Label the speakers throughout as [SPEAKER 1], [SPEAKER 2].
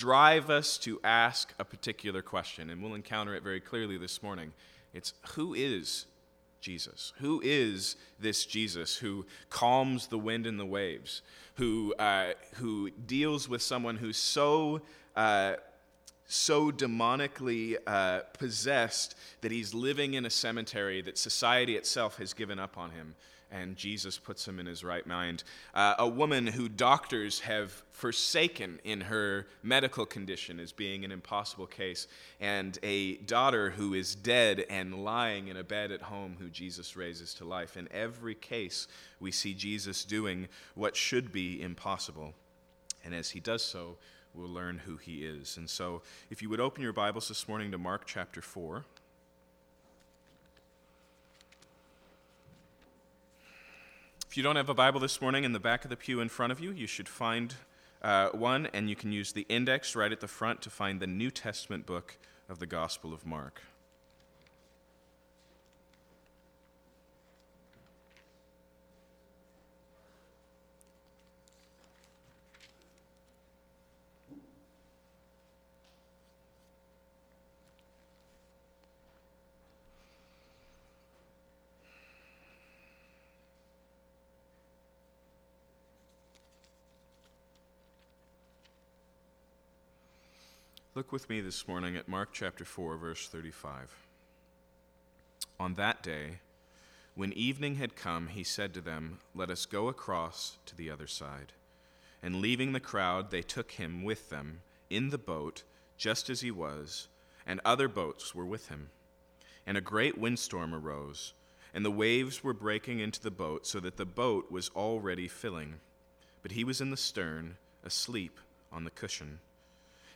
[SPEAKER 1] drive us to ask a particular question, and we'll encounter it very clearly this morning. It's who is Jesus? Who is this Jesus who calms the wind and the waves, who, uh, who deals with someone who's so, uh, so demonically uh, possessed that he's living in a cemetery that society itself has given up on him? And Jesus puts him in his right mind. Uh, a woman who doctors have forsaken in her medical condition as being an impossible case, and a daughter who is dead and lying in a bed at home who Jesus raises to life. In every case, we see Jesus doing what should be impossible. And as he does so, we'll learn who he is. And so, if you would open your Bibles this morning to Mark chapter 4. If you don't have a Bible this morning, in the back of the pew in front of you, you should find uh, one, and you can use the index right at the front to find the New Testament book of the Gospel of Mark. Look with me this morning at Mark chapter 4, verse 35. On that day, when evening had come, he said to them, Let us go across to the other side. And leaving the crowd, they took him with them in the boat, just as he was, and other boats were with him. And a great windstorm arose, and the waves were breaking into the boat, so that the boat was already filling. But he was in the stern, asleep on the cushion.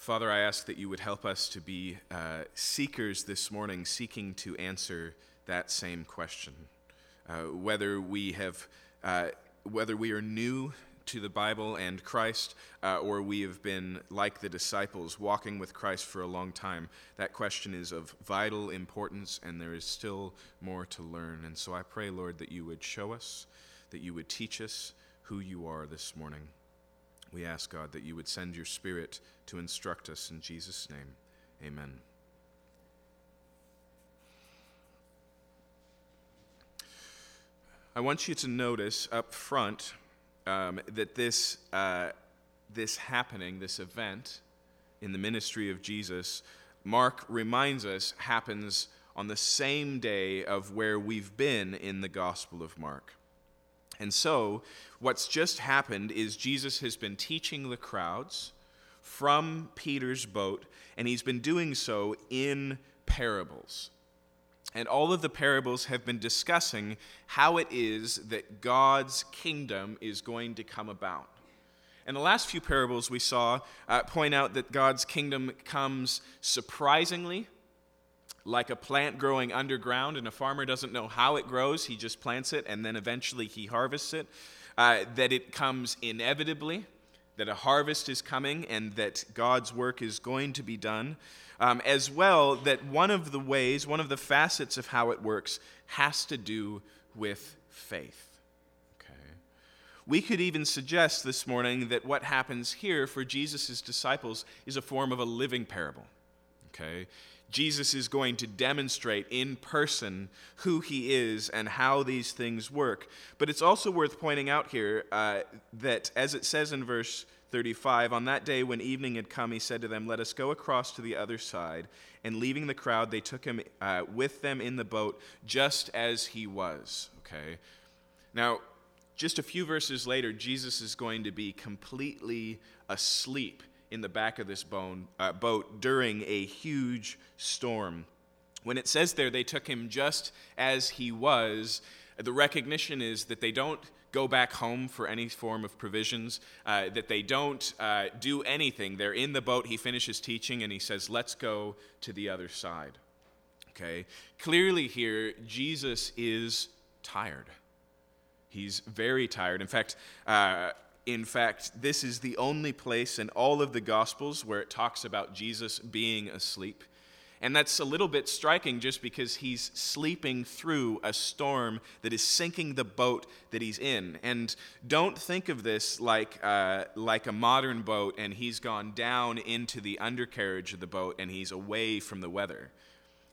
[SPEAKER 1] Father, I ask that you would help us to be uh, seekers this morning, seeking to answer that same question. Uh, whether we have, uh, whether we are new to the Bible and Christ, uh, or we have been like the disciples, walking with Christ for a long time, that question is of vital importance, and there is still more to learn. And so I pray, Lord, that you would show us, that you would teach us who you are this morning. We ask, God, that you would send your Spirit to instruct us in Jesus' name. Amen. I want you to notice up front um, that this, uh, this happening, this event in the ministry of Jesus, Mark reminds us happens on the same day of where we've been in the Gospel of Mark. And so, what's just happened is Jesus has been teaching the crowds from Peter's boat, and he's been doing so in parables. And all of the parables have been discussing how it is that God's kingdom is going to come about. And the last few parables we saw uh, point out that God's kingdom comes surprisingly like a plant growing underground, and a farmer doesn't know how it grows, he just plants it and then eventually he harvests it. Uh, that it comes inevitably, that a harvest is coming, and that God's work is going to be done. Um, as well, that one of the ways, one of the facets of how it works has to do with faith. Okay. We could even suggest this morning that what happens here for Jesus' disciples is a form of a living parable. Okay? Jesus is going to demonstrate in person who he is and how these things work. But it's also worth pointing out here uh, that, as it says in verse 35, on that day when evening had come, he said to them, Let us go across to the other side. And leaving the crowd, they took him uh, with them in the boat, just as he was. Okay? Now, just a few verses later, Jesus is going to be completely asleep in the back of this bone, uh, boat during a huge storm. When it says there they took him just as he was, the recognition is that they don't go back home for any form of provisions, uh, that they don't uh, do anything. They're in the boat. He finishes teaching and he says, Let's go to the other side. Okay? Clearly, here, Jesus is tired. He's very tired. In fact, uh, in fact, this is the only place in all of the Gospels where it talks about Jesus being asleep. And that's a little bit striking just because he's sleeping through a storm that is sinking the boat that he's in. And don't think of this like, uh, like a modern boat and he's gone down into the undercarriage of the boat and he's away from the weather.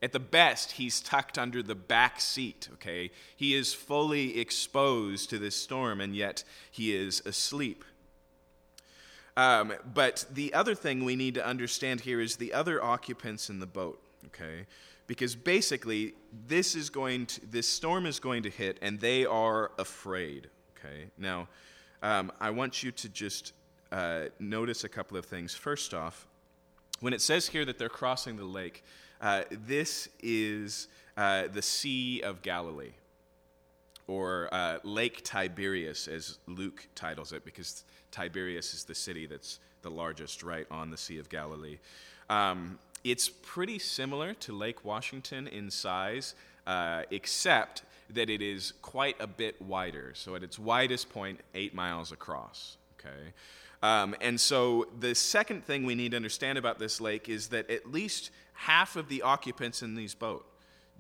[SPEAKER 1] At the best, he's tucked under the back seat, okay? He is fully exposed to this storm, and yet he is asleep. Um, but the other thing we need to understand here is the other occupants in the boat, okay? Because basically, this is going to, this storm is going to hit, and they are afraid, okay? Now, um, I want you to just uh, notice a couple of things. First off, when it says here that they're crossing the lake, uh, this is uh, the Sea of Galilee, or uh, Lake Tiberias, as Luke titles it, because Tiberias is the city that's the largest right on the Sea of Galilee. Um, it's pretty similar to Lake Washington in size, uh, except that it is quite a bit wider. So, at its widest point, eight miles across. Okay. Um, and so, the second thing we need to understand about this lake is that at least half of the occupants in these boat,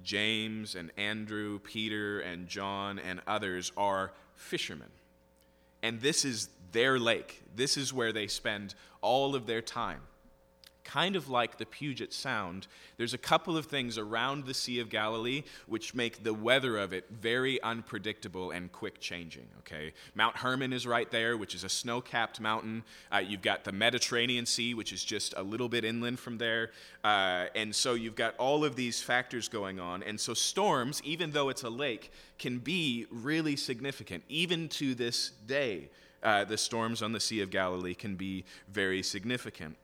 [SPEAKER 1] James and Andrew, Peter and John and others, are fishermen. And this is their lake. This is where they spend all of their time kind of like the Puget Sound, there's a couple of things around the Sea of Galilee which make the weather of it very unpredictable and quick changing. Okay, Mount Hermon is right there, which is a snow-capped mountain. Uh, you've got the Mediterranean Sea, which is just a little bit inland from there, uh, and so you've got all of these factors going on. And so storms, even though it's a lake, can be really significant, even to this day. Uh, the storms on the Sea of Galilee can be very significant.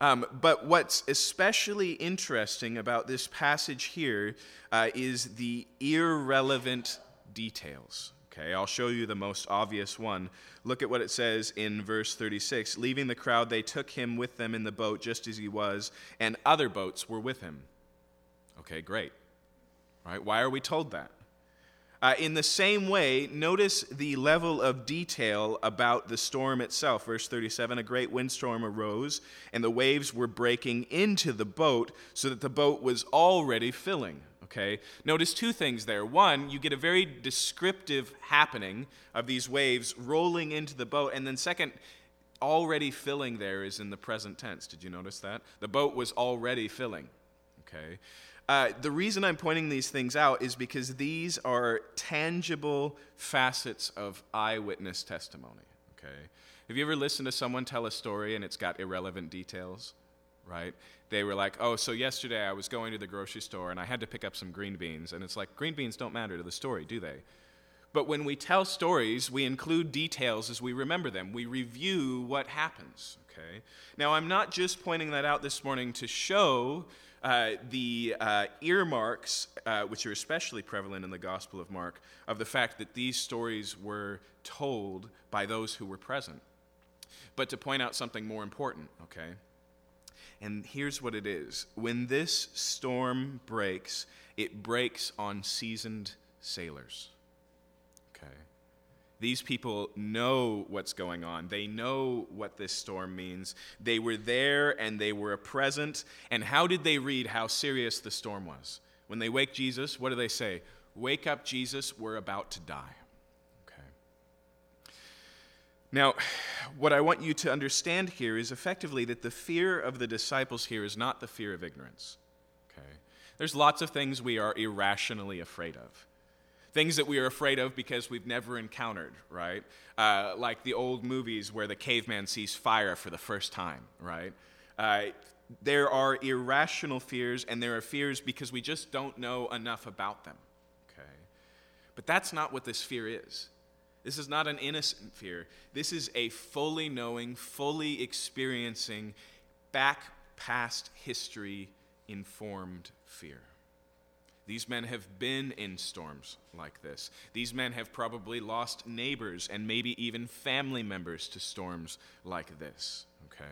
[SPEAKER 1] Um, but what's especially interesting about this passage here uh, is the irrelevant details. Okay, I'll show you the most obvious one. Look at what it says in verse 36. Leaving the crowd, they took him with them in the boat just as he was, and other boats were with him. Okay, great. Right? Why are we told that? Uh, in the same way, notice the level of detail about the storm itself. Verse 37 A great windstorm arose, and the waves were breaking into the boat, so that the boat was already filling. Okay? Notice two things there. One, you get a very descriptive happening of these waves rolling into the boat, and then second, already filling there is in the present tense. Did you notice that? The boat was already filling. Okay? Uh, the reason I'm pointing these things out is because these are tangible facets of eyewitness testimony. Okay? Have you ever listened to someone tell a story and it's got irrelevant details? Right? They were like, oh, so yesterday I was going to the grocery store and I had to pick up some green beans. And it's like, green beans don't matter to the story, do they? But when we tell stories, we include details as we remember them. We review what happens. Okay? Now, I'm not just pointing that out this morning to show uh, the uh, earmarks, uh, which are especially prevalent in the Gospel of Mark, of the fact that these stories were told by those who were present. But to point out something more important, okay? And here's what it is when this storm breaks, it breaks on seasoned sailors. These people know what's going on. They know what this storm means. They were there and they were present. And how did they read how serious the storm was? When they wake Jesus, what do they say? Wake up, Jesus, we're about to die. Okay. Now, what I want you to understand here is effectively that the fear of the disciples here is not the fear of ignorance. Okay. There's lots of things we are irrationally afraid of things that we are afraid of because we've never encountered, right? Uh, like the old movies where the caveman sees fire for the first time, right? Uh, there are irrational fears, and there are fears because we just don't know enough about them, okay? But that's not what this fear is. This is not an innocent fear. This is a fully knowing, fully experiencing, back past history informed fear. These men have been in storms like this. These men have probably lost neighbors and maybe even family members to storms like this. Okay?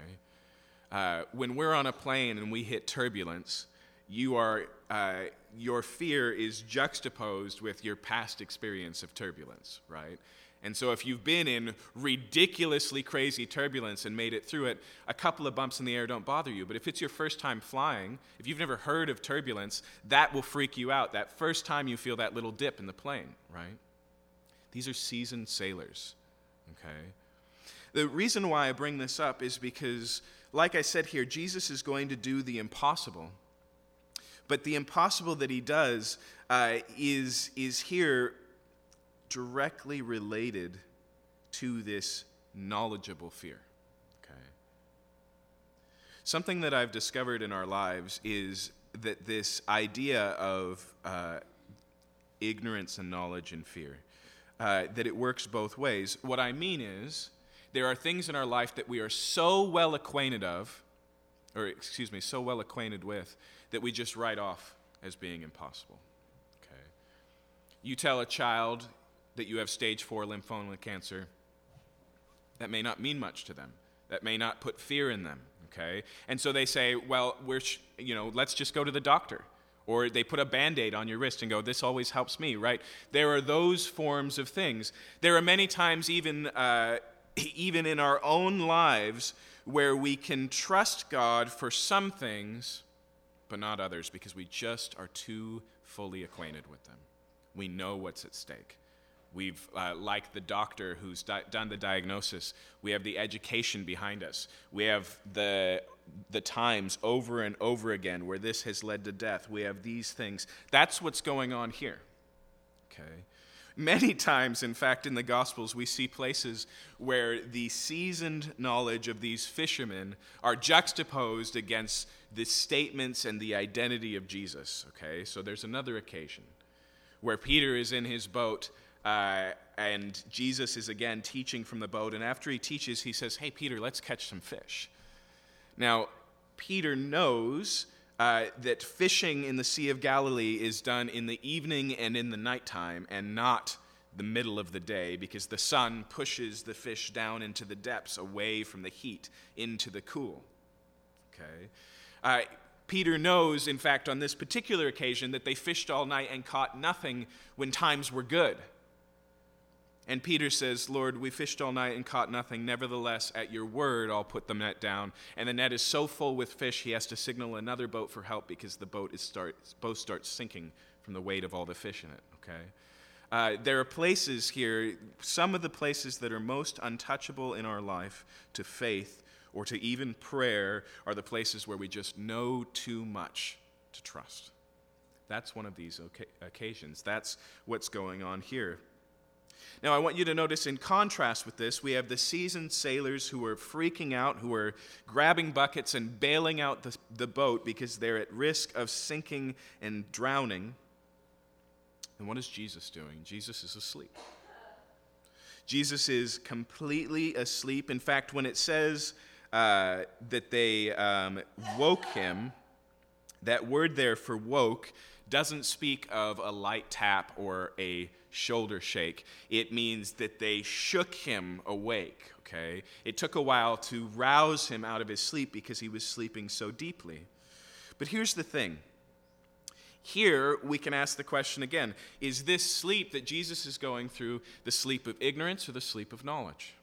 [SPEAKER 1] Uh, when we're on a plane and we hit turbulence, you are, uh, your fear is juxtaposed with your past experience of turbulence, right? And so, if you've been in ridiculously crazy turbulence and made it through it, a couple of bumps in the air don't bother you. But if it's your first time flying, if you've never heard of turbulence, that will freak you out. That first time you feel that little dip in the plane, right? These are seasoned sailors, okay? The reason why I bring this up is because, like I said here, Jesus is going to do the impossible. But the impossible that he does uh, is, is here directly related to this knowledgeable fear. Okay? Something that I've discovered in our lives is that this idea of uh, ignorance and knowledge and fear, uh, that it works both ways. What I mean is, there are things in our life that we are so well acquainted of, or excuse me, so well acquainted with, that we just write off as being impossible. Okay? You tell a child that you have stage four lymphoma cancer, that may not mean much to them. That may not put fear in them, okay? And so they say, well, we're, sh- you know, let's just go to the doctor. Or they put a band aid on your wrist and go, this always helps me, right? There are those forms of things. There are many times, even, uh, even in our own lives, where we can trust God for some things, but not others, because we just are too fully acquainted with them. We know what's at stake. We've, uh, like the doctor who's di- done the diagnosis, we have the education behind us. We have the, the times over and over again where this has led to death. We have these things. That's what's going on here. Okay? Many times, in fact, in the Gospels, we see places where the seasoned knowledge of these fishermen are juxtaposed against the statements and the identity of Jesus. Okay? So there's another occasion where Peter is in his boat uh, and Jesus is again teaching from the boat. And after he teaches, he says, Hey, Peter, let's catch some fish. Now, Peter knows uh, that fishing in the Sea of Galilee is done in the evening and in the nighttime and not the middle of the day because the sun pushes the fish down into the depths away from the heat into the cool. Okay? Uh, Peter knows, in fact, on this particular occasion, that they fished all night and caught nothing when times were good. And Peter says, Lord, we fished all night and caught nothing. Nevertheless, at your word, I'll put the net down. And the net is so full with fish, he has to signal another boat for help because the boat, is start, boat starts sinking from the weight of all the fish in it. Okay? Uh, there are places here, some of the places that are most untouchable in our life to faith or to even prayer are the places where we just know too much to trust. That's one of these occasions. That's what's going on here. Now, I want you to notice in contrast with this, we have the seasoned sailors who are freaking out, who are grabbing buckets and bailing out the, the boat because they're at risk of sinking and drowning. And what is Jesus doing? Jesus is asleep. Jesus is completely asleep. In fact, when it says uh, that they um, woke him, that word there for woke doesn't speak of a light tap or a shoulder shake. It means that they shook him awake, okay? It took a while to rouse him out of his sleep because he was sleeping so deeply. But here's the thing. Here, we can ask the question again Is this sleep that Jesus is going through the sleep of ignorance or the sleep of knowledge?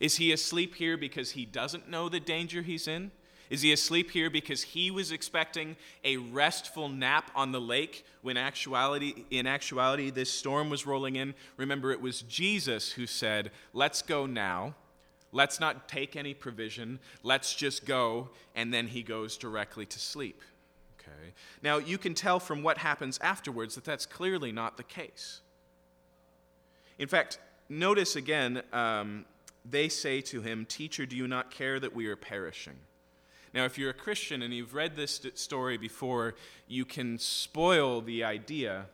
[SPEAKER 1] Is he asleep here because he doesn't know the danger he's in? Is he asleep here because he was expecting a restful nap on the lake when actuality in actuality this storm was rolling in? Remember it was Jesus who said, "Let's go now. Let's not take any provision. Let's just go." And then he goes directly to sleep. Okay? Now, you can tell from what happens afterwards that that's clearly not the case. In fact, notice again, um, they say to him, Teacher, do you not care that we are perishing? Now, if you're a Christian and you've read this story before, you can spoil the idea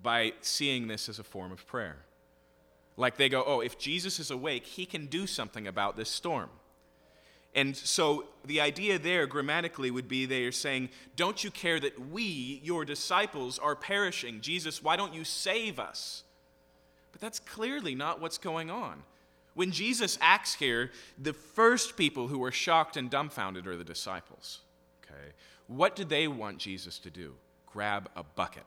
[SPEAKER 1] by seeing this as a form of prayer. Like they go, oh, if Jesus is awake, he can do something about this storm. And so the idea there grammatically would be they are saying, Don't you care that we, your disciples, are perishing? Jesus, why don't you save us? But that's clearly not what's going on. When Jesus acts here, the first people who are shocked and dumbfounded are the disciples. Okay? What do they want Jesus to do? Grab a bucket.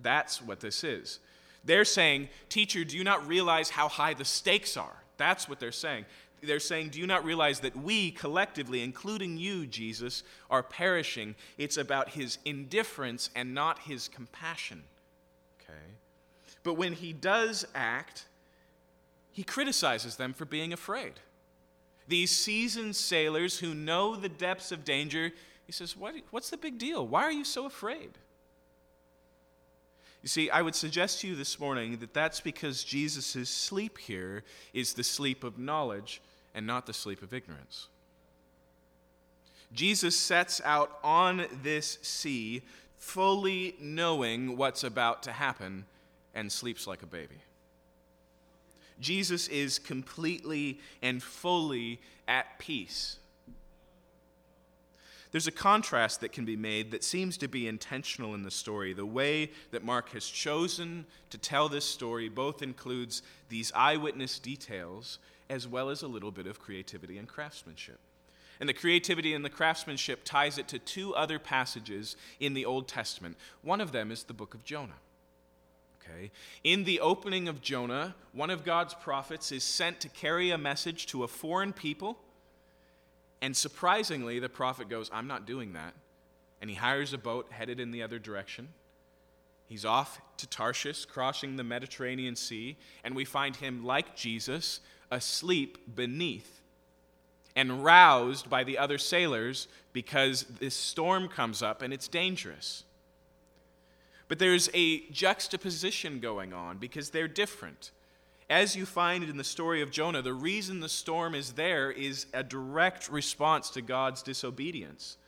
[SPEAKER 1] That's what this is. They're saying, Teacher, do you not realize how high the stakes are? That's what they're saying they're saying, Do you not realize that we collectively, including you, Jesus, are perishing? It's about his indifference and not his compassion. Okay? But when he does act, he criticizes them for being afraid. These seasoned sailors who know the depths of danger, he says, what, What's the big deal? Why are you so afraid? You see, I would suggest to you this morning that that's because Jesus' sleep here is the sleep of knowledge and not the sleep of ignorance. Jesus sets out on this sea fully knowing what's about to happen and sleeps like a baby. Jesus is completely and fully at peace. There's a contrast that can be made that seems to be intentional in the story. The way that Mark has chosen to tell this story both includes these eyewitness details as well as a little bit of creativity and craftsmanship. And the creativity and the craftsmanship ties it to two other passages in the Old Testament. One of them is the book of Jonah. Okay? In the opening of Jonah, one of God's prophets is sent to carry a message to a foreign people. And surprisingly, the prophet goes, I'm not doing that. And he hires a boat headed in the other direction. He's off to Tarshish, crossing the Mediterranean Sea, and we find him, like Jesus, asleep beneath and roused by the other sailors because this storm comes up and it's dangerous. But there's a juxtaposition going on because they're different. As you find in the story of Jonah, the reason the storm is there is a direct response to God's disobedience.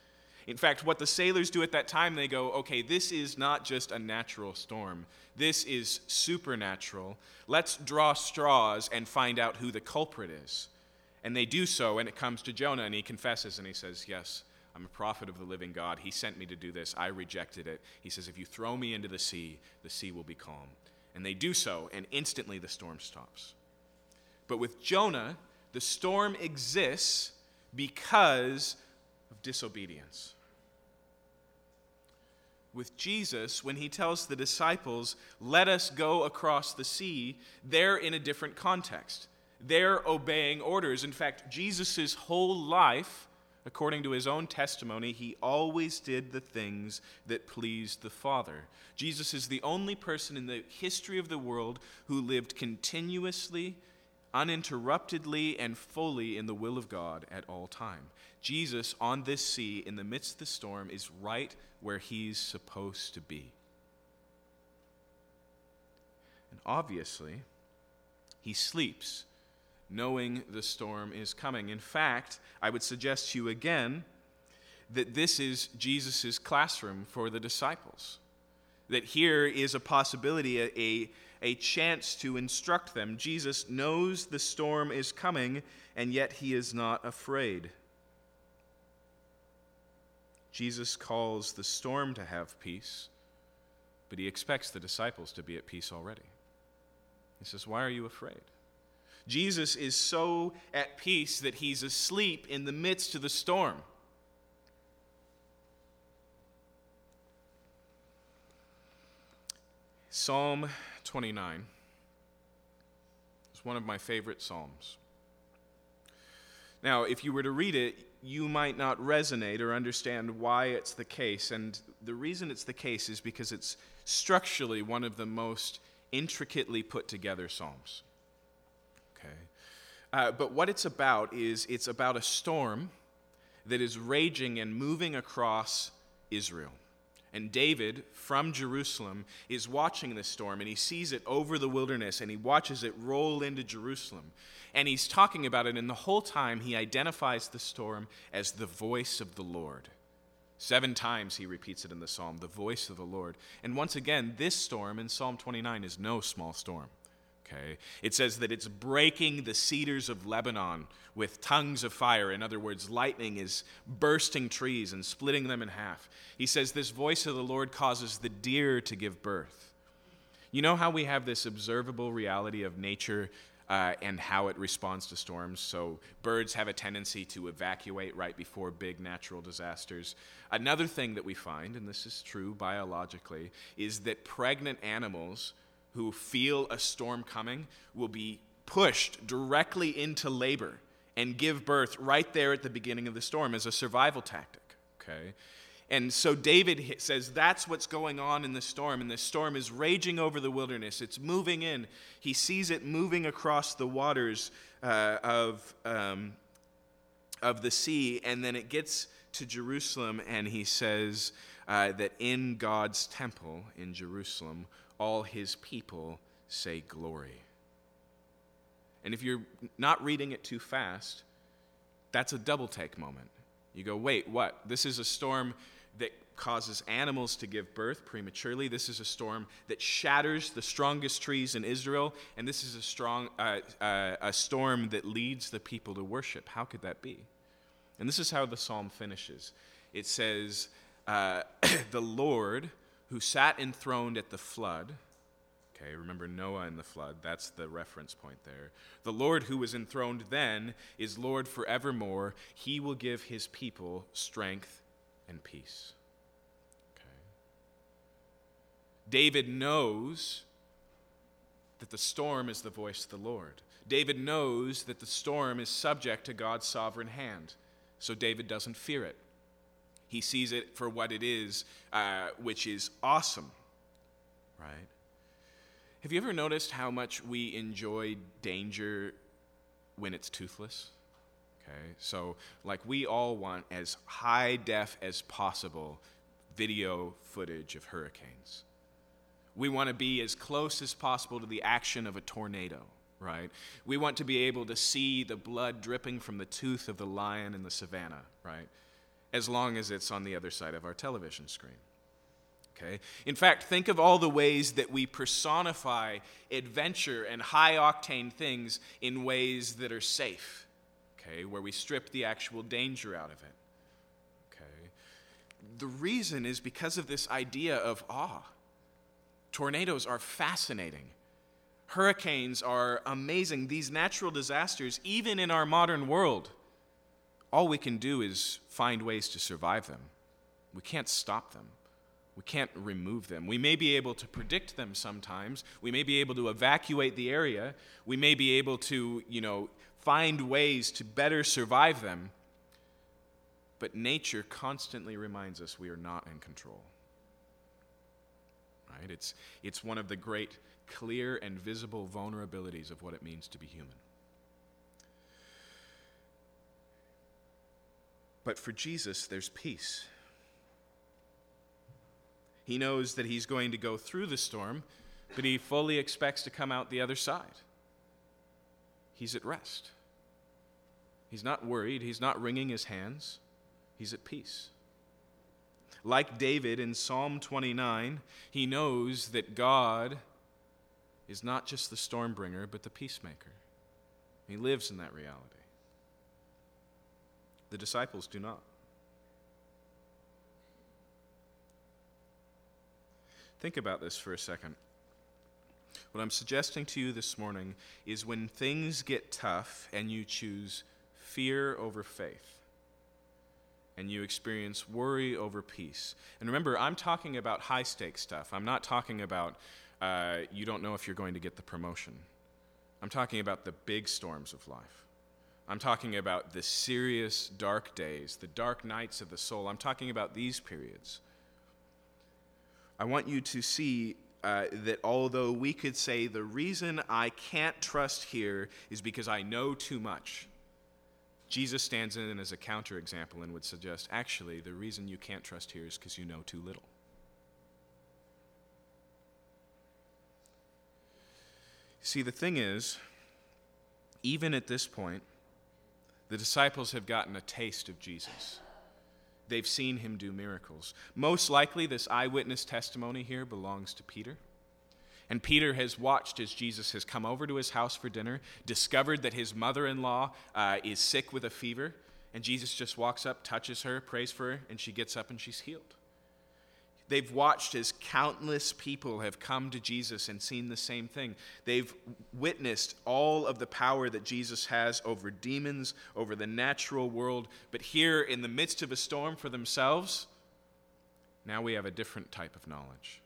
[SPEAKER 1] In fact, what the sailors do at that time, they go, okay, this is not just a natural storm. This is supernatural. Let's draw straws and find out who the culprit is. And they do so, and it comes to Jonah, and he confesses and he says, Yes, I'm a prophet of the living God. He sent me to do this. I rejected it. He says, If you throw me into the sea, the sea will be calm. And they do so, and instantly the storm stops. But with Jonah, the storm exists because of disobedience with Jesus when he tells the disciples, Let us go across the sea, they're in a different context. They're obeying orders. In fact, Jesus' whole life, according to his own testimony, he always did the things that pleased the Father. Jesus is the only person in the history of the world who lived continuously, uninterruptedly, and fully in the will of God at all time. Jesus on this sea in the midst of the storm is right where he's supposed to be. And obviously, he sleeps knowing the storm is coming. In fact, I would suggest to you again that this is Jesus' classroom for the disciples. That here is a possibility, a, a, a chance to instruct them. Jesus knows the storm is coming, and yet he is not afraid. Jesus calls the storm to have peace, but he expects the disciples to be at peace already. He says, Why are you afraid? Jesus is so at peace that he's asleep in the midst of the storm. Psalm 29 is one of my favorite Psalms. Now, if you were to read it, you might not resonate or understand why it's the case. And the reason it's the case is because it's structurally one of the most intricately put together Psalms. Uh, but what it's about is it's about a storm that is raging and moving across Israel. And David from Jerusalem is watching this storm and he sees it over the wilderness and he watches it roll into Jerusalem. And he's talking about it, and the whole time he identifies the storm as the voice of the Lord. Seven times he repeats it in the psalm, the voice of the Lord. And once again, this storm in Psalm 29 is no small storm. Okay? It says that it's breaking the cedars of Lebanon with tongues of fire. In other words, lightning is bursting trees and splitting them in half. He says, This voice of the Lord causes the deer to give birth. You know how we have this observable reality of nature uh, and how it responds to storms. So, birds have a tendency to evacuate right before big natural disasters. Another thing that we find, and this is true biologically, is that pregnant animals who feel a storm coming will be pushed directly into labor and give birth right there at the beginning of the storm as a survival tactic. Okay? And so David says that's what's going on in the storm. And the storm is raging over the wilderness, it's moving in. He sees it moving across the waters uh, of, um, of the sea. And then it gets to Jerusalem, and he says uh, that in God's temple in Jerusalem, all his people say glory. And if you're not reading it too fast, that's a double take moment. You go, wait, what? This is a storm that causes animals to give birth prematurely. This is a storm that shatters the strongest trees in Israel, and this is a strong uh, uh, a storm that leads the people to worship. How could that be? And this is how the psalm finishes. It says, uh, "The Lord who sat enthroned at the flood." Okay, remember Noah and the flood. That's the reference point there. The Lord who was enthroned then is Lord forevermore. He will give his people strength and peace. Okay. David knows that the storm is the voice of the Lord. David knows that the storm is subject to God's sovereign hand, so David doesn't fear it. He sees it for what it is, uh, which is awesome, right? Have you ever noticed how much we enjoy danger when it's toothless? Okay, so like we all want as high def as possible video footage of hurricanes. We want to be as close as possible to the action of a tornado, right? We want to be able to see the blood dripping from the tooth of the lion in the savannah, right? As long as it's on the other side of our television screen. Okay? In fact, think of all the ways that we personify adventure and high octane things in ways that are safe okay, where we strip the actual danger out of it. Okay? The reason is because of this idea of awe. Tornadoes are fascinating. Hurricanes are amazing. These natural disasters, even in our modern world, all we can do is find ways to survive them. We can't stop them. We can't remove them. We may be able to predict them sometimes. We may be able to evacuate the area. We may be able to, you know, find ways to better survive them. But nature constantly reminds us we are not in control. Right? It's, it's one of the great, clear, and visible vulnerabilities of what it means to be human. But for Jesus, there's peace. He knows that he's going to go through the storm, but he fully expects to come out the other side. He's at rest. He's not worried, he's not wringing his hands, he's at peace. Like David in Psalm 29, he knows that God is not just the storm bringer, but the peacemaker. He lives in that reality. The disciples do not. Think about this for a second. What I'm suggesting to you this morning is when things get tough and you choose fear over faith, and you experience worry over peace. And remember, I'm talking about high stakes stuff. I'm not talking about uh, you don't know if you're going to get the promotion. I'm talking about the big storms of life. I'm talking about the serious dark days, the dark nights of the soul. I'm talking about these periods. I want you to see uh, that although we could say the reason I can't trust here is because I know too much, Jesus stands in as a counterexample and would suggest actually, the reason you can't trust here is because you know too little. See, the thing is, even at this point, the disciples have gotten a taste of Jesus. They've seen him do miracles. Most likely, this eyewitness testimony here belongs to Peter. And Peter has watched as Jesus has come over to his house for dinner, discovered that his mother in law uh, is sick with a fever, and Jesus just walks up, touches her, prays for her, and she gets up and she's healed. They've watched as countless people have come to Jesus and seen the same thing. They've witnessed all of the power that Jesus has over demons, over the natural world. But here, in the midst of a storm for themselves, now we have a different type of knowledge.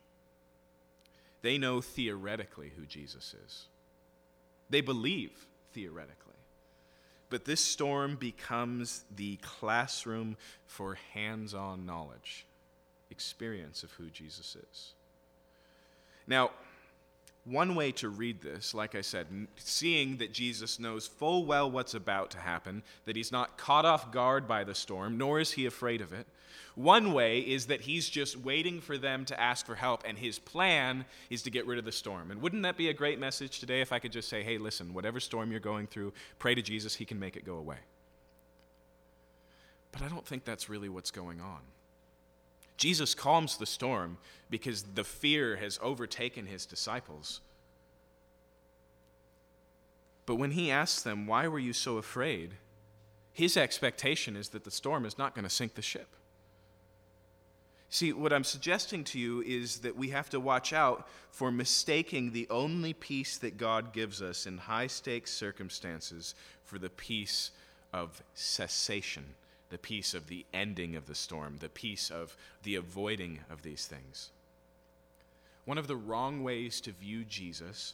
[SPEAKER 1] They know theoretically who Jesus is, they believe theoretically. But this storm becomes the classroom for hands on knowledge experience of who Jesus is. Now, one way to read this, like I said, seeing that Jesus knows full well what's about to happen, that he's not caught off guard by the storm, nor is he afraid of it. One way is that he's just waiting for them to ask for help, and his plan is to get rid of the storm. And wouldn't that be a great message today if I could just say, hey, listen, whatever storm you're going through, pray to Jesus, he can make it go away? But I don't think that's really what's going on. Jesus calms the storm because the fear has overtaken his disciples. But when he asks them, Why were you so afraid? his expectation is that the storm is not going to sink the ship. See, what I'm suggesting to you is that we have to watch out for mistaking the only peace that God gives us in high stakes circumstances for the peace of cessation the peace of the ending of the storm, the peace of the avoiding of these things. One of the wrong ways to view Jesus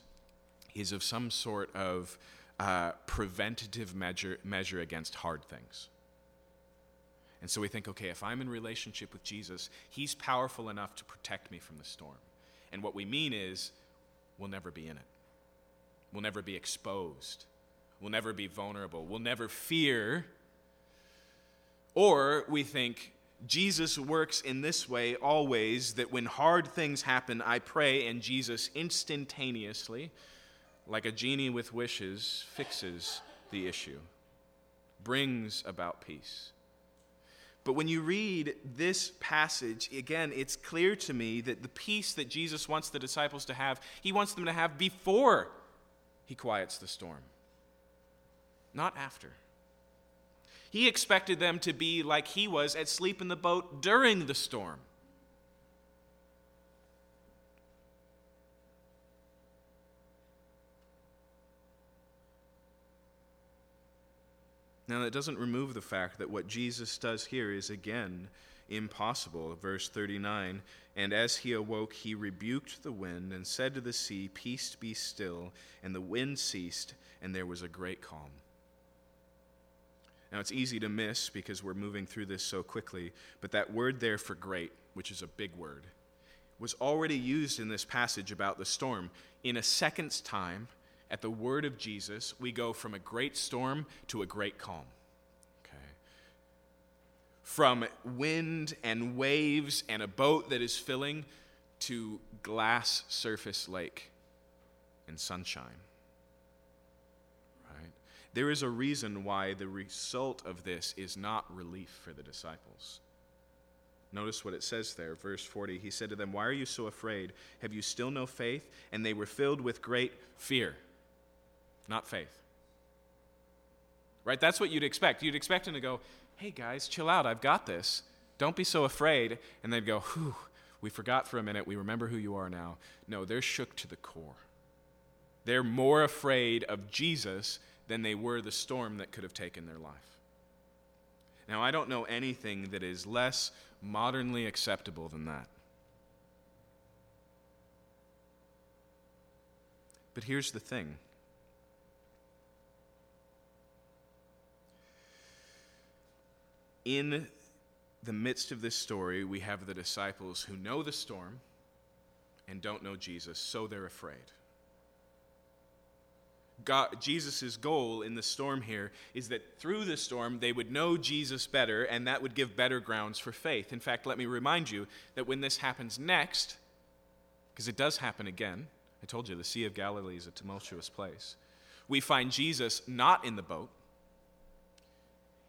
[SPEAKER 1] is of some sort of uh, preventative measure, measure against hard things. And so we think, okay, if I'm in relationship with Jesus, he's powerful enough to protect me from the storm. And what we mean is, we'll never be in it. We'll never be exposed. We'll never be vulnerable. We'll never fear or we think, Jesus works in this way always that when hard things happen, I pray, and Jesus instantaneously, like a genie with wishes, fixes the issue, brings about peace. But when you read this passage, again, it's clear to me that the peace that Jesus wants the disciples to have, he wants them to have before he quiets the storm, not after. He expected them to be like he was at sleep in the boat during the storm. Now, that doesn't remove the fact that what Jesus does here is again impossible. Verse 39 And as he awoke, he rebuked the wind and said to the sea, Peace be still. And the wind ceased, and there was a great calm. Now, it's easy to miss because we're moving through this so quickly, but that word there for great, which is a big word, was already used in this passage about the storm. In a second's time, at the word of Jesus, we go from a great storm to a great calm. Okay. From wind and waves and a boat that is filling to glass surface lake and sunshine. There is a reason why the result of this is not relief for the disciples. Notice what it says there, verse 40. He said to them, Why are you so afraid? Have you still no faith? And they were filled with great fear, not faith. Right? That's what you'd expect. You'd expect him to go, Hey guys, chill out. I've got this. Don't be so afraid. And they'd go, Whew, we forgot for a minute. We remember who you are now. No, they're shook to the core. They're more afraid of Jesus than they were the storm that could have taken their life. Now, I don't know anything that is less modernly acceptable than that. But here's the thing. In the midst of this story, we have the disciples who know the storm and don't know Jesus, so they're afraid. God, Jesus' goal in the storm here is that through the storm they would know Jesus better, and that would give better grounds for faith. In fact, let me remind you that when this happens next, because it does happen again, I told you the Sea of Galilee is a tumultuous place. We find Jesus not in the boat.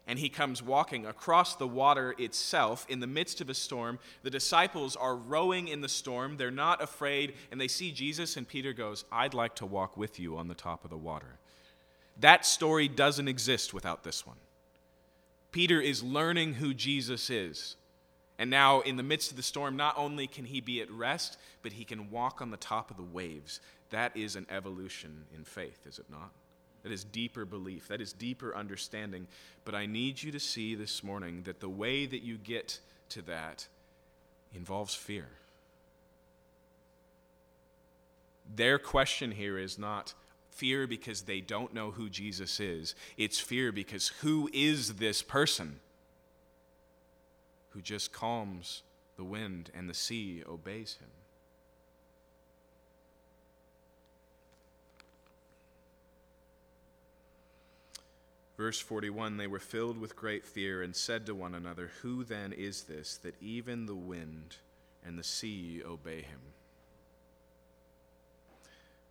[SPEAKER 1] And he comes walking across the water itself in the midst of a storm. The disciples are rowing in the storm. They're not afraid, and they see Jesus, and Peter goes, I'd like to walk with you on the top of the water. That story doesn't exist without this one. Peter is learning who Jesus is. And now, in the midst of the storm, not only can he be at rest, but he can walk on the top of the waves. That is an evolution in faith, is it not? That is deeper belief. That is deeper understanding. But I need you to see this morning that the way that you get to that involves fear. Their question here is not fear because they don't know who Jesus is, it's fear because who is this person who just calms the wind and the sea obeys him? Verse 41 They were filled with great fear and said to one another, Who then is this that even the wind and the sea obey him?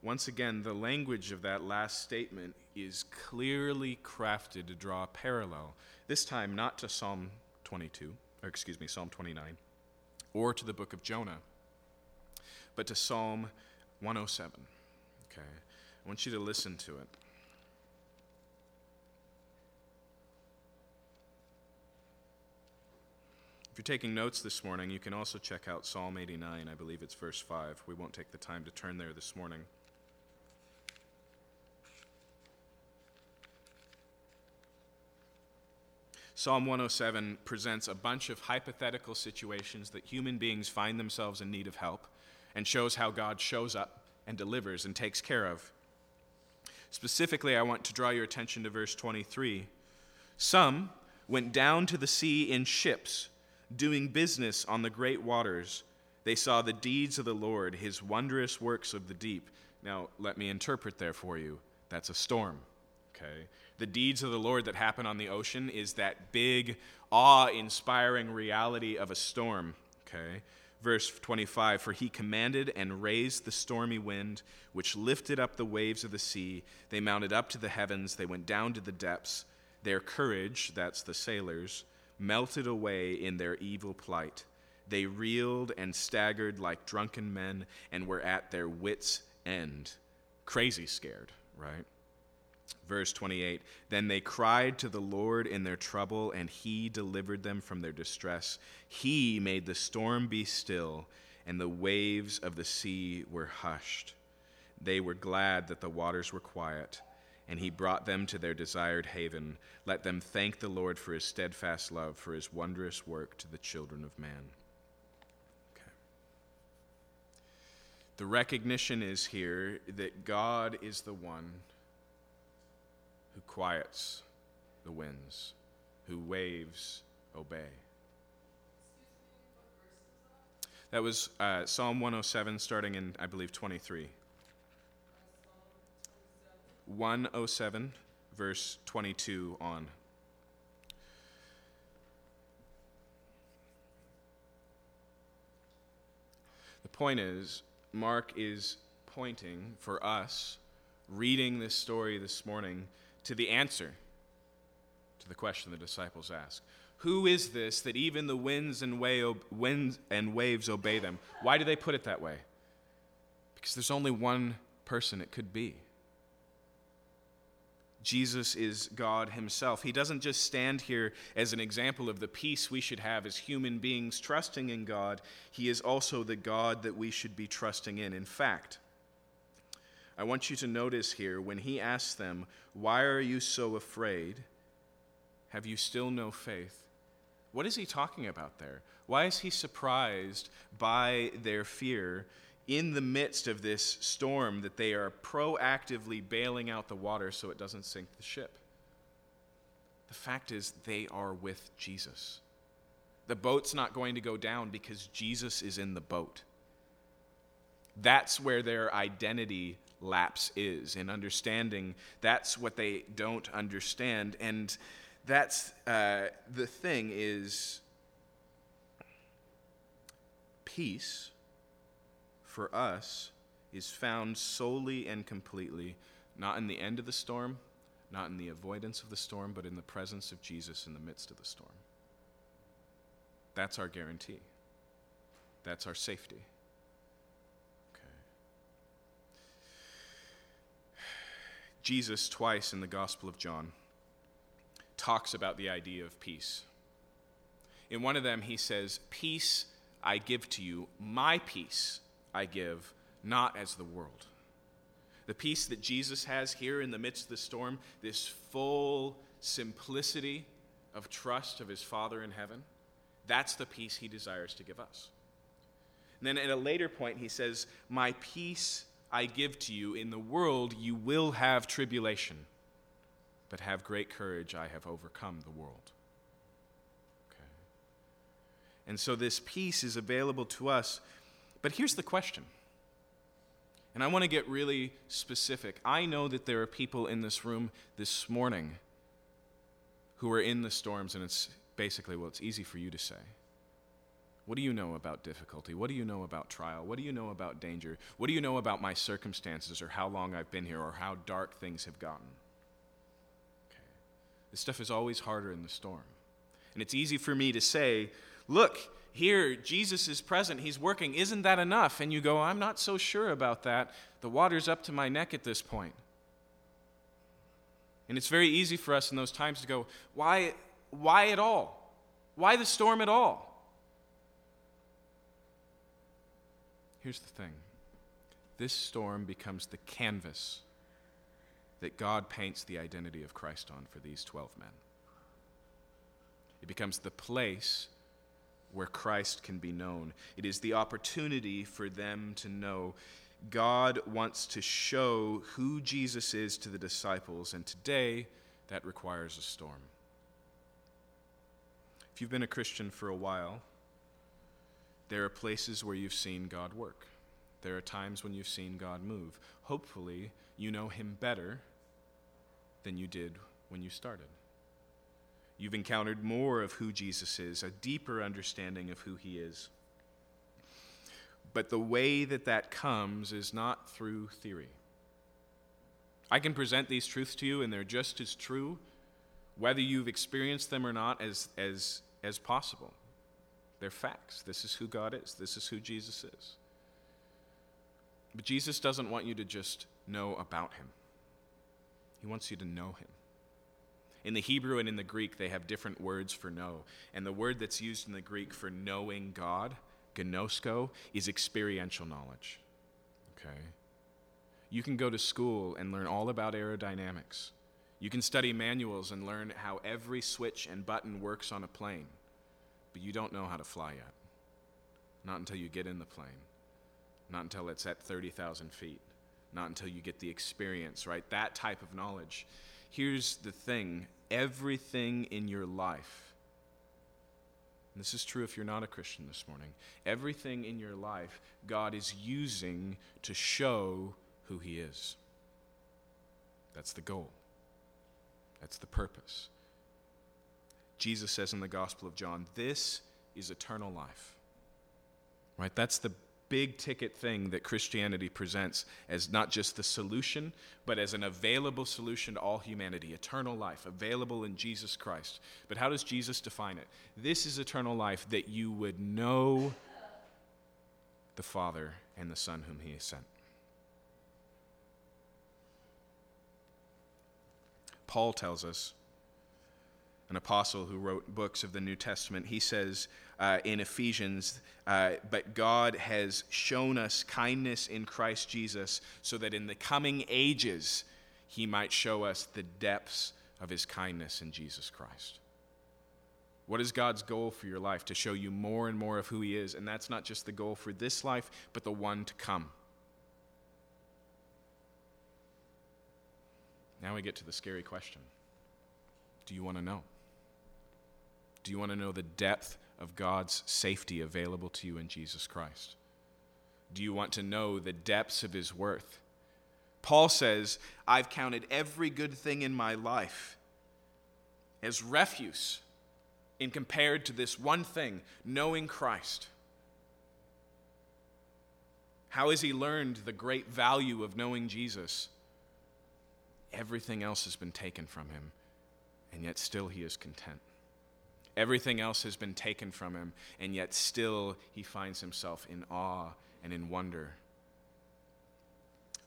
[SPEAKER 1] Once again, the language of that last statement is clearly crafted to draw a parallel, this time not to Psalm 22, or excuse me, Psalm 29, or to the book of Jonah, but to Psalm 107. Okay? I want you to listen to it. If you're taking notes this morning, you can also check out Psalm 89. I believe it's verse 5. We won't take the time to turn there this morning. Psalm 107 presents a bunch of hypothetical situations that human beings find themselves in need of help and shows how God shows up and delivers and takes care of. Specifically, I want to draw your attention to verse 23. Some went down to the sea in ships doing business on the great waters. They saw the deeds of the Lord, his wondrous works of the deep. Now, let me interpret there for you. That's a storm, okay? The deeds of the Lord that happen on the ocean is that big, awe inspiring reality of a storm, okay? Verse 25 For he commanded and raised the stormy wind, which lifted up the waves of the sea. They mounted up to the heavens, they went down to the depths. Their courage, that's the sailors, melted away in their evil plight. They reeled and staggered like drunken men and were at their wits' end. Crazy scared, right? Verse 28 Then they cried to the Lord in their trouble, and he delivered them from their distress. He made the storm be still, and the waves of the sea were hushed. They were glad that the waters were quiet and he brought them to their desired haven. Let them thank the Lord for his steadfast love, for his wondrous work to the children of man. Okay. The recognition is here that God is the one who quiets the winds, who waves obey. That was uh, Psalm 107, starting in, I believe, 23. 107, verse 22 on. The point is, Mark is pointing for us, reading this story this morning, to the answer to the question the disciples ask. Who is this that even the winds and, winds and waves obey them? Why do they put it that way? Because there's only one person it could be. Jesus is God Himself. He doesn't just stand here as an example of the peace we should have as human beings trusting in God, He is also the God that we should be trusting in. In fact, I want you to notice here when He asks them, Why are you so afraid? Have you still no faith? What is He talking about there? Why is He surprised by their fear? In the midst of this storm that they are proactively bailing out the water so it doesn't sink the ship. The fact is, they are with Jesus. The boat's not going to go down because Jesus is in the boat. That's where their identity lapse is in understanding. That's what they don't understand. And that's uh, the thing is peace for us is found solely and completely not in the end of the storm, not in the avoidance of the storm, but in the presence of Jesus in the midst of the storm. That's our guarantee. That's our safety. Okay. Jesus, twice in the Gospel of John, talks about the idea of peace. In one of them, he says, Peace I give to you, my peace I give, not as the world. The peace that Jesus has here in the midst of the storm, this full simplicity of trust of his Father in heaven, that's the peace he desires to give us. And then at a later point, he says, My peace I give to you. In the world, you will have tribulation, but have great courage. I have overcome the world. Okay. And so this peace is available to us. But here's the question. And I want to get really specific. I know that there are people in this room this morning who are in the storms, and it's basically, well, it's easy for you to say. What do you know about difficulty? What do you know about trial? What do you know about danger? What do you know about my circumstances or how long I've been here or how dark things have gotten? Okay. This stuff is always harder in the storm. And it's easy for me to say, look, here, Jesus is present, He's working. Isn't that enough? And you go, I'm not so sure about that. The water's up to my neck at this point. And it's very easy for us in those times to go, why, why at all? Why the storm at all? Here's the thing this storm becomes the canvas that God paints the identity of Christ on for these 12 men. It becomes the place where Christ can be known. It is the opportunity for them to know God wants to show who Jesus is to the disciples, and today that requires a storm. If you've been a Christian for a while, there are places where you've seen God work. There are times when you've seen God move. Hopefully, you know Him better than you did when you started. You've encountered more of who Jesus is, a deeper understanding of who He is. But the way that that comes is not through theory. I can present these truths to you, and they're just as true whether you've experienced them or not, as, as, as possible. They're facts. This is who God is, this is who Jesus is. But Jesus doesn't want you to just know about him, he wants you to know him. In the Hebrew and in the Greek, they have different words for know. And the word that's used in the Greek for knowing God, gnosko, is experiential knowledge. Okay? You can go to school and learn all about aerodynamics. You can study manuals and learn how every switch and button works on a plane, but you don't know how to fly yet. Not until you get in the plane, not until it's at 30,000 feet, not until you get the experience, right? That type of knowledge. Here's the thing everything in your life, this is true if you're not a Christian this morning, everything in your life God is using to show who He is. That's the goal. That's the purpose. Jesus says in the Gospel of John, this is eternal life. Right? That's the big ticket thing that Christianity presents as not just the solution, but as an available solution to all humanity eternal life, available in Jesus Christ. But how does Jesus define it? This is eternal life that you would know the Father and the Son whom He has sent. Paul tells us, an apostle who wrote books of the New Testament, he says uh, in Ephesians, uh, But God has shown us kindness in Christ Jesus, so that in the coming ages he might show us the depths of his kindness in Jesus Christ. What is God's goal for your life? To show you more and more of who he is. And that's not just the goal for this life, but the one to come. Now we get to the scary question Do you want to know? Do you want to know the depth of God's safety available to you in Jesus Christ? Do you want to know the depths of His worth? Paul says, I've counted every good thing in my life as refuse in compared to this one thing, knowing Christ. How has he learned the great value of knowing Jesus? everything else has been taken from him, and yet still he is content. Everything else has been taken from him, and yet still he finds himself in awe and in wonder.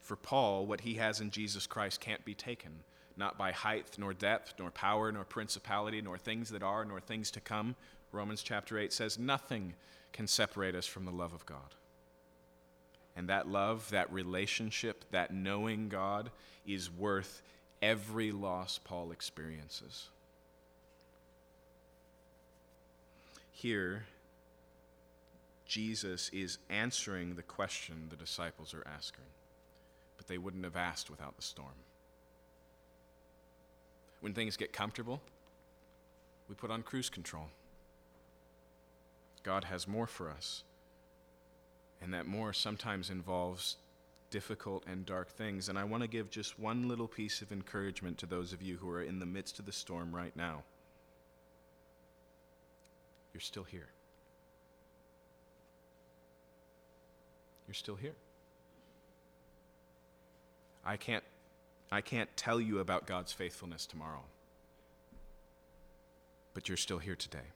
[SPEAKER 1] For Paul, what he has in Jesus Christ can't be taken, not by height, nor depth, nor power, nor principality, nor things that are, nor things to come. Romans chapter 8 says, Nothing can separate us from the love of God. And that love, that relationship, that knowing God is worth every loss Paul experiences. Here, Jesus is answering the question the disciples are asking, but they wouldn't have asked without the storm. When things get comfortable, we put on cruise control. God has more for us, and that more sometimes involves difficult and dark things. And I want to give just one little piece of encouragement to those of you who are in the midst of the storm right now you're still here. You're still here. I can't, I can't tell you about God's faithfulness tomorrow, but you're still here today.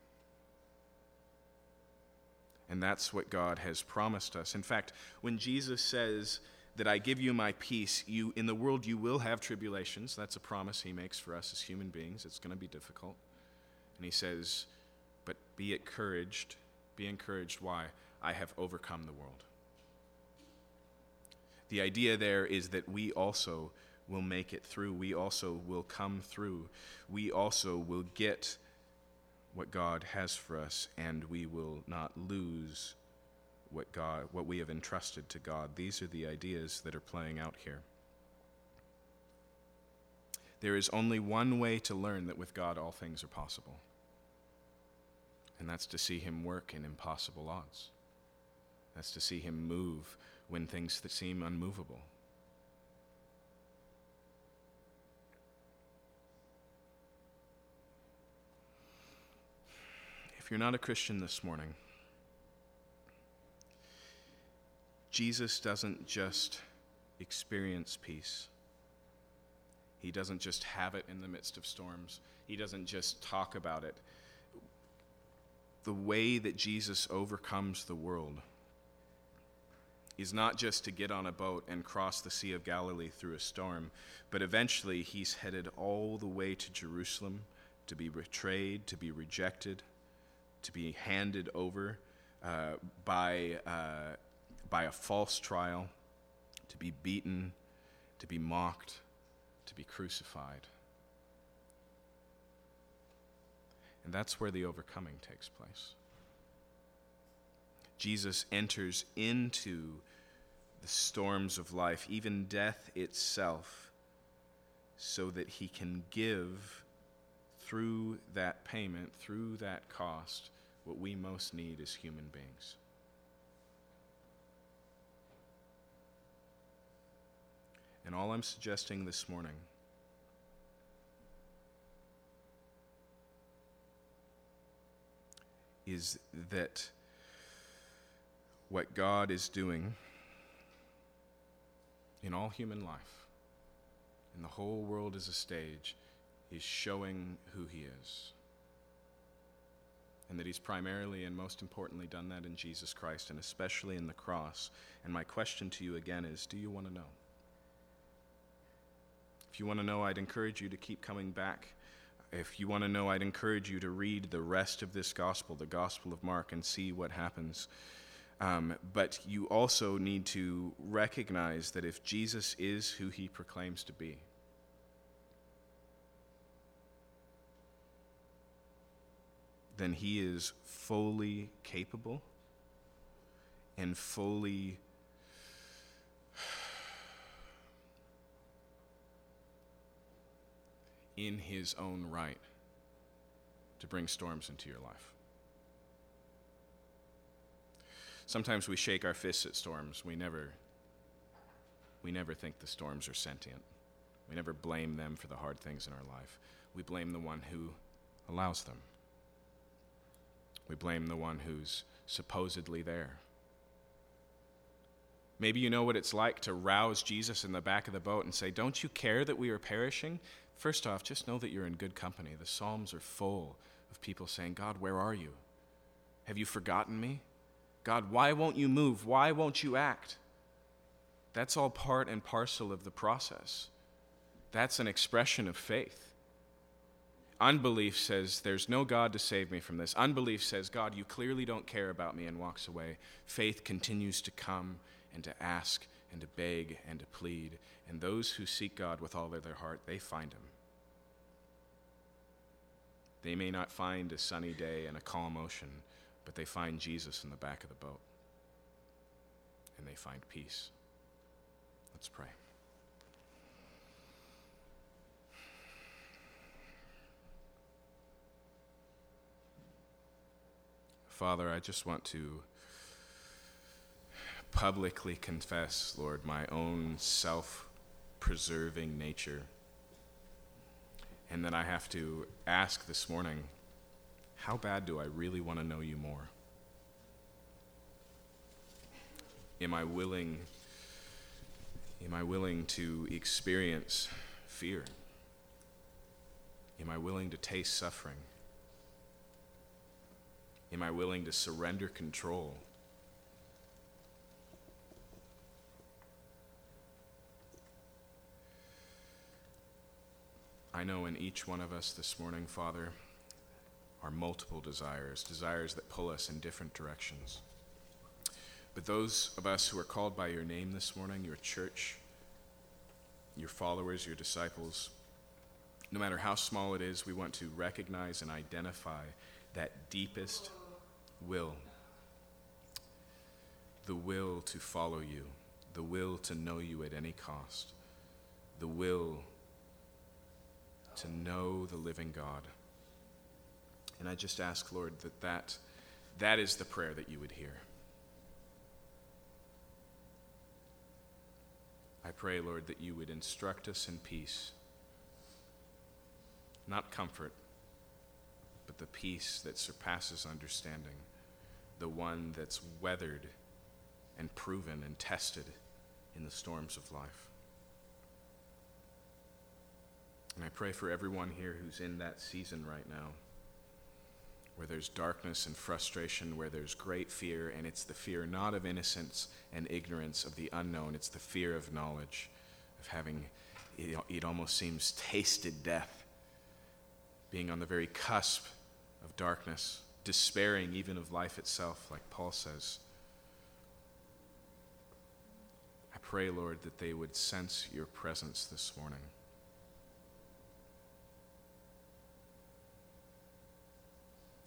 [SPEAKER 1] And that's what God has promised us. In fact, when Jesus says that I give you my peace, you in the world you will have tribulations. That's a promise he makes for us as human beings. It's going to be difficult. And he says, be encouraged. Be encouraged. Why? I have overcome the world. The idea there is that we also will make it through. We also will come through. We also will get what God has for us, and we will not lose what God what we have entrusted to God. These are the ideas that are playing out here. There is only one way to learn that with God all things are possible and that's to see him work in impossible odds. That's to see him move when things that seem unmovable. If you're not a Christian this morning, Jesus doesn't just experience peace. He doesn't just have it in the midst of storms. He doesn't just talk about it the way that Jesus overcomes the world is not just to get on a boat and cross the Sea of Galilee through a storm, but eventually he's headed all the way to Jerusalem to be betrayed, to be rejected, to be handed over uh, by, uh, by a false trial, to be beaten, to be mocked, to be crucified. And that's where the overcoming takes place. Jesus enters into the storms of life, even death itself, so that he can give through that payment, through that cost, what we most need as human beings. And all I'm suggesting this morning is that what God is doing in all human life, and the whole world as a stage, is showing who He is. And that He's primarily and most importantly done that in Jesus Christ, and especially in the cross. And my question to you again is do you want to know? If you want to know, I'd encourage you to keep coming back if you want to know, I'd encourage you to read the rest of this gospel, the Gospel of Mark, and see what happens. Um, but you also need to recognize that if Jesus is who he proclaims to be, then he is fully capable and fully in his own right to bring storms into your life. Sometimes we shake our fists at storms. We never we never think the storms are sentient. We never blame them for the hard things in our life. We blame the one who allows them. We blame the one who's supposedly there. Maybe you know what it's like to rouse Jesus in the back of the boat and say, Don't you care that we are perishing? First off, just know that you're in good company. The Psalms are full of people saying, God, where are you? Have you forgotten me? God, why won't you move? Why won't you act? That's all part and parcel of the process. That's an expression of faith. Unbelief says, There's no God to save me from this. Unbelief says, God, you clearly don't care about me, and walks away. Faith continues to come and to ask and to beg and to plead. And those who seek God with all of their heart, they find Him. They may not find a sunny day and a calm ocean, but they find Jesus in the back of the boat. And they find peace. Let's pray. Father, I just want to publicly confess, Lord, my own self preserving nature. And then I have to ask this morning how bad do I really want to know you more? Am I willing am I willing to experience fear? Am I willing to taste suffering? Am I willing to surrender control? I know in each one of us this morning, Father, are multiple desires, desires that pull us in different directions. But those of us who are called by your name this morning, your church, your followers, your disciples, no matter how small it is, we want to recognize and identify that deepest will the will to follow you, the will to know you at any cost, the will to know the living God. And I just ask, Lord, that that, that is the prayer that you would hear. I pray, Lord, that you would instruct us in peace, not comfort, but the peace that surpasses understanding, the one that's weathered and proven and tested in the storms of life. And I pray for everyone here who's in that season right now, where there's darkness and frustration, where there's great fear, and it's the fear not of innocence and ignorance of the unknown, it's the fear of knowledge, of having, it, almost seems, tasted death, being on the very cusp of darkness, despairing even of life itself, like Paul says. I pray, Lord, that they would sense your presence this morning.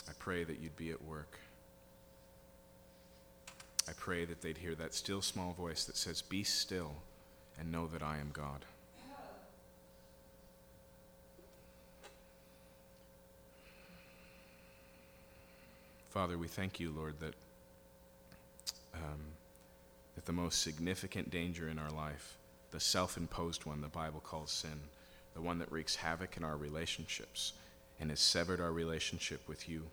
[SPEAKER 1] I pray that you'd be at work. I pray that they'd hear that still small voice that says, Be still and know that I am God. Father, we thank you, Lord, that, um, that the most significant danger in our life, the self imposed one the Bible calls sin, the one that wreaks havoc in our relationships and has severed our relationship with you,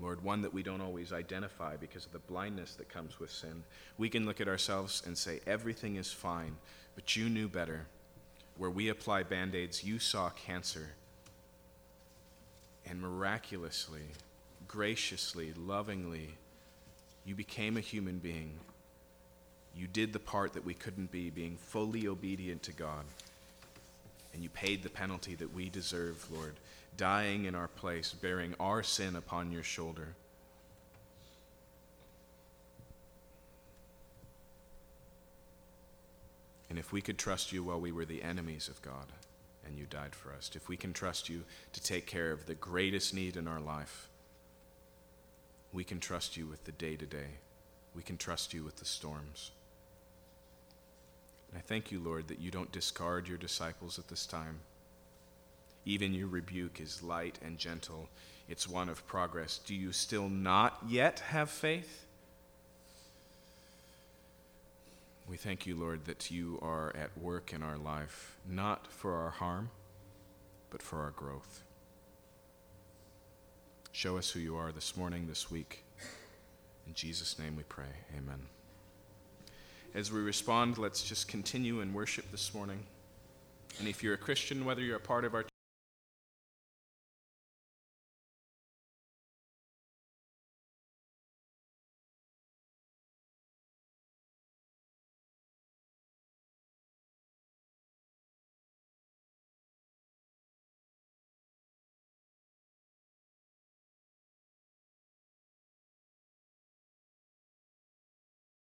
[SPEAKER 1] Lord, one that we don't always identify because of the blindness that comes with sin. We can look at ourselves and say, everything is fine, but you knew better. Where we apply band aids, you saw cancer. And miraculously, graciously, lovingly, you became a human being. You did the part that we couldn't be, being fully obedient to God. And you paid the penalty that we deserve, Lord, dying in our place, bearing our sin upon your shoulder. And if we could trust you while we were the enemies of God and you died for us, if we can trust you to take care of the greatest need in our life, we can trust you with the day to day. We can trust you with the storms. And I thank you, Lord, that you don't discard your disciples at this time. Even your rebuke is light and gentle, it's one of progress. Do you still not yet have faith? We thank you, Lord, that you are at work in our life, not for our harm, but for our growth. Show us who you are this morning, this week. In Jesus' name we pray. Amen. As we respond, let's just continue in worship this morning. And if you're a Christian, whether you're a part of our